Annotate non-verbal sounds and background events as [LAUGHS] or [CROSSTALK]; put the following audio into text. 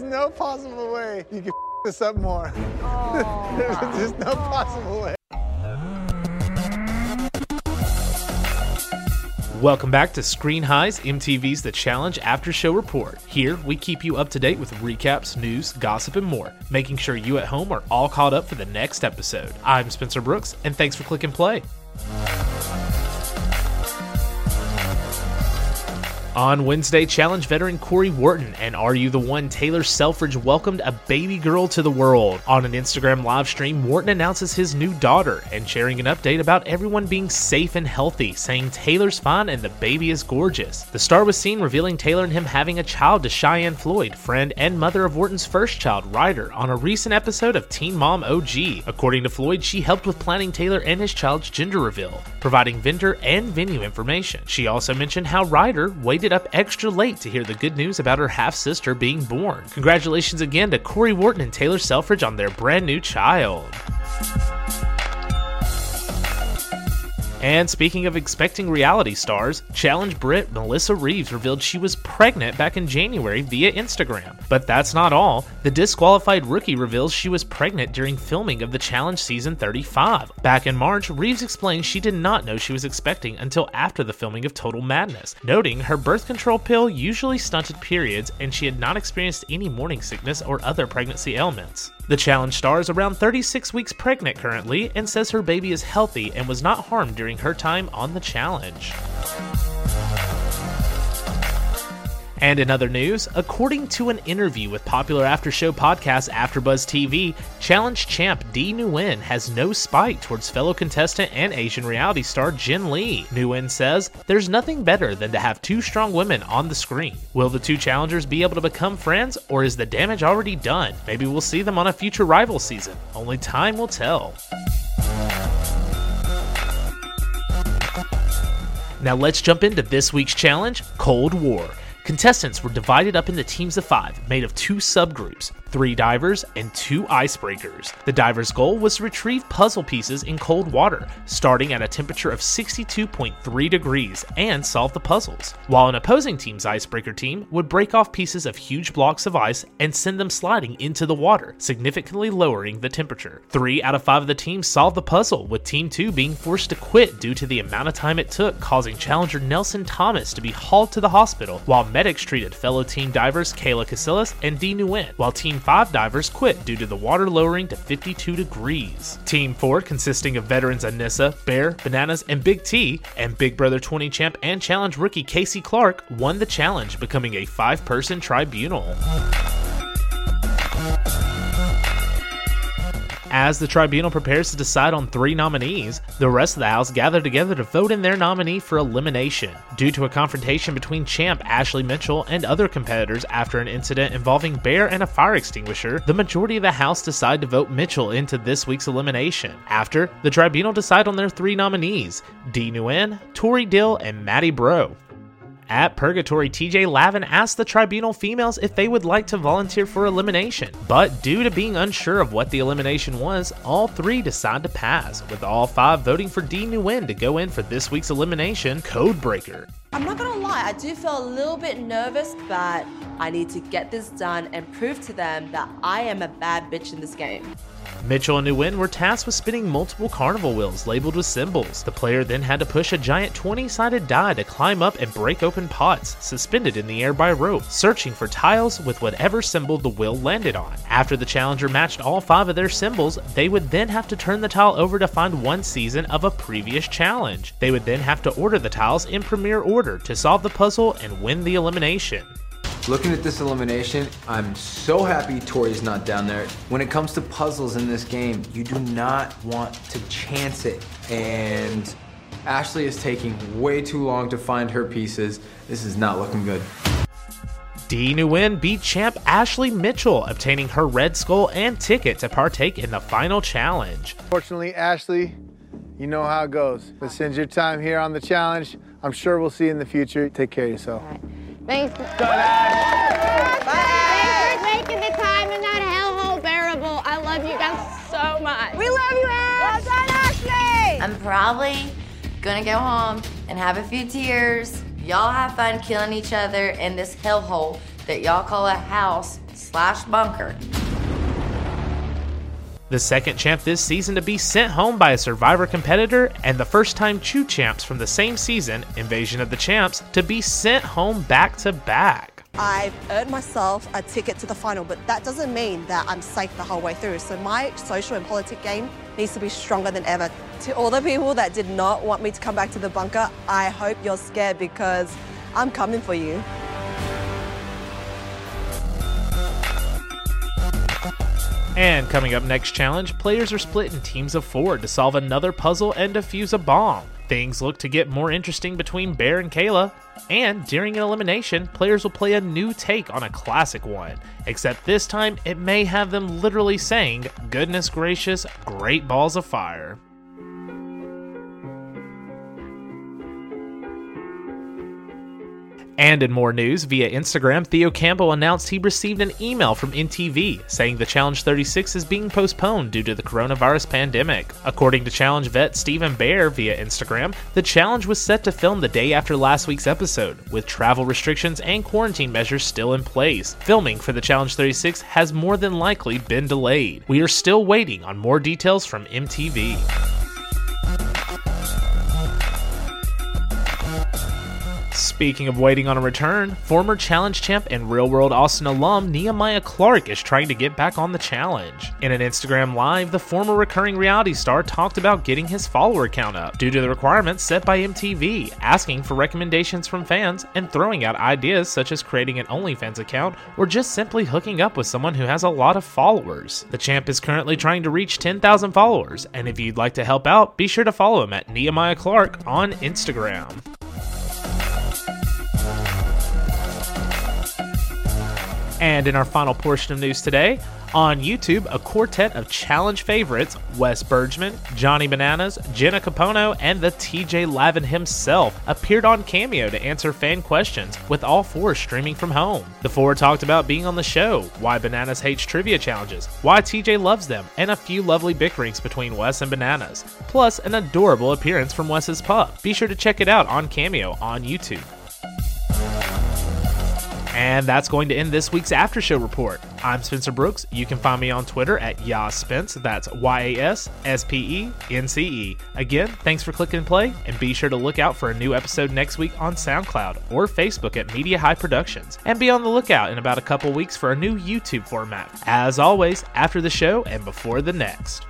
There's no possible way you can f- [LAUGHS] this up more. [LAUGHS] There's oh. just no possible way. Welcome back to Screen Highs, MTV's The Challenge After Show Report. Here, we keep you up to date with recaps, news, gossip, and more, making sure you at home are all caught up for the next episode. I'm Spencer Brooks, and thanks for clicking play. On Wednesday, challenge veteran Corey Wharton and Are You the One Taylor Selfridge welcomed a baby girl to the world. On an Instagram live stream, Wharton announces his new daughter and sharing an update about everyone being safe and healthy, saying Taylor's fine and the baby is gorgeous. The star was seen revealing Taylor and him having a child to Cheyenne Floyd, friend and mother of Wharton's first child, Ryder, on a recent episode of Teen Mom OG. According to Floyd, she helped with planning Taylor and his child's gender reveal, providing vendor and venue information. She also mentioned how Ryder waited up extra late to hear the good news about her half sister being born. Congratulations again to Corey Wharton and Taylor Selfridge on their brand new child. And speaking of expecting reality stars, Challenge Brit Melissa Reeves revealed she was pregnant back in January via Instagram. But that's not all. The disqualified rookie reveals she was pregnant during filming of the Challenge season 35. Back in March, Reeves explained she did not know she was expecting until after the filming of Total Madness, noting her birth control pill usually stunted periods and she had not experienced any morning sickness or other pregnancy ailments. The challenge star is around 36 weeks pregnant currently and says her baby is healthy and was not harmed during her time on the challenge. And in other news, according to an interview with popular after show podcast AfterBuzz TV, challenge champ Dee Nguyen has no spite towards fellow contestant and Asian reality star Jin Lee. Nguyen says, There's nothing better than to have two strong women on the screen. Will the two challengers be able to become friends, or is the damage already done? Maybe we'll see them on a future rival season. Only time will tell. Now let's jump into this week's challenge Cold War. Contestants were divided up into teams of five, made of two subgroups three divers and two icebreakers. The diver's goal was to retrieve puzzle pieces in cold water, starting at a temperature of 62.3 degrees, and solve the puzzles, while an opposing team's icebreaker team would break off pieces of huge blocks of ice and send them sliding into the water, significantly lowering the temperature. Three out of five of the teams solved the puzzle, with Team 2 being forced to quit due to the amount of time it took, causing challenger Nelson Thomas to be hauled to the hospital, while medics treated fellow team divers Kailah Casillas and Dee Nguyen, while Team 5 divers quit due to the water lowering to 52 degrees. Team 4, consisting of veterans Aneesa, Bear, Bananas, and Big T, and Big Brother 20 champ and challenge rookie Kaycee Clark, won the challenge, becoming a five person tribunal. As the tribunal prepares to decide on three nominees, the rest of the House gather together to vote in their nominee for elimination. Due to a confrontation between champ Ashley Mitchell and other competitors after an incident involving Bear and a fire extinguisher, the majority of the House decide to vote Mitchell into this week's elimination. After, the tribunal decide on their three nominees Dee Nguyen, Tori Deal, and Mattie Breaux. At Purgatory, TJ Lavin asked the tribunal females if they would like to volunteer for elimination, but due to being unsure of what the elimination was, all three decide to pass, with all five voting for Dee Nguyen to go in for this week's elimination, Codebreaker. I'm not gonna lie, I do feel a little bit nervous, but I need to get this done and prove to them that I am a bad bitch in this game. Mitchell and Nguyen were tasked with spinning multiple carnival wheels labeled with symbols. The player then had to push a giant 20 sided die to climb up and break open pots, suspended in the air by rope, searching for tiles with whatever symbol the wheel landed on. After the challenger matched all five of their symbols, they would then have to turn the tile over to find one season of a previous challenge. They would then have to order the tiles in premier order to solve the puzzle and win the elimination. Looking at this elimination, I'm so happy Tori's not down there. When it comes to puzzles in this game, you do not want to chance it. And Ashley is taking way too long to find her pieces. This is not looking good. Dee Nguyen beat champ Ashley Mitchell, obtaining her red skull and ticket to partake in the final challenge. Fortunately, Ashley, you know how it goes. But since your time here on the challenge, I'm sure we'll see you in the future. Take care of yourself. Thanks. Thanks for making the time in that hellhole bearable. I love you guys so much. We love you, Ash! Well done, Ashley! I'm probably gonna go home and have a few tears. Y'all have fun killing each other in this hellhole that y'all call a house slash bunker. The second champ this season to be sent home by a Survivor competitor, and the first time two champs from the same season, Invasion of the Champs, to be sent home back to back. I've earned myself a ticket to the final, but that doesn't mean that I'm safe the whole way through. So my social and politic game needs to be stronger than ever. To all the people that did not want me to come back to the bunker, I hope you're scared because I'm coming for you. And coming up next challenge, players are split in teams of four to solve another puzzle and defuse a bomb. Things look to get more interesting between Bear and Kailah. And during an elimination, players will play a new take on a classic one. Except this time, it may have them literally saying, Goodness gracious, great balls of fire. And in more news, via Instagram, Theo Campbell announced he received an email from MTV saying the Challenge 36 is being postponed due to the coronavirus pandemic. According to Challenge vet Stephen Bear via Instagram, the challenge was set to film the day after last week's episode, with travel restrictions and quarantine measures still in place. Filming for the Challenge 36 has more than likely been delayed. We are still waiting on more details from MTV. Speaking of waiting on a return, former challenge champ and real world Austin alum Nehemiah Clark is trying to get back on the challenge. In an Instagram live, the former recurring reality star talked about getting his follower count up due to the requirements set by MTV, asking for recommendations from fans and throwing out ideas such as creating an OnlyFans account or just simply hooking up with someone who has a lot of followers. The champ is currently trying to reach 10,000 followers, and if you'd like to help out, be sure to follow him at Nehemiah Clark on Instagram. And in our final portion of news today, on YouTube, a quartet of challenge favorites, Wes Bergman, Johnny Bananas, Jenna Compono, and the TJ Lavin himself, appeared on Cameo to answer fan questions, with all four streaming from home. The four talked about being on the show, why Bananas hates trivia challenges, why TJ loves them, and a few lovely bickerings between Wes and Bananas, plus an adorable appearance from Wes's pup. Be sure to check it out on Cameo on YouTube. And that's going to end this week's After Show report. I'm Spencer Brooks. You can find me on Twitter at YasSpence. That's Y A S S P E N C E. Again, thanks for clicking play, and be sure to look out for a new episode next week on SoundCloud or Facebook at Media High Productions. And be on the lookout in about a couple weeks for a new YouTube format. As always, after the show and before the next.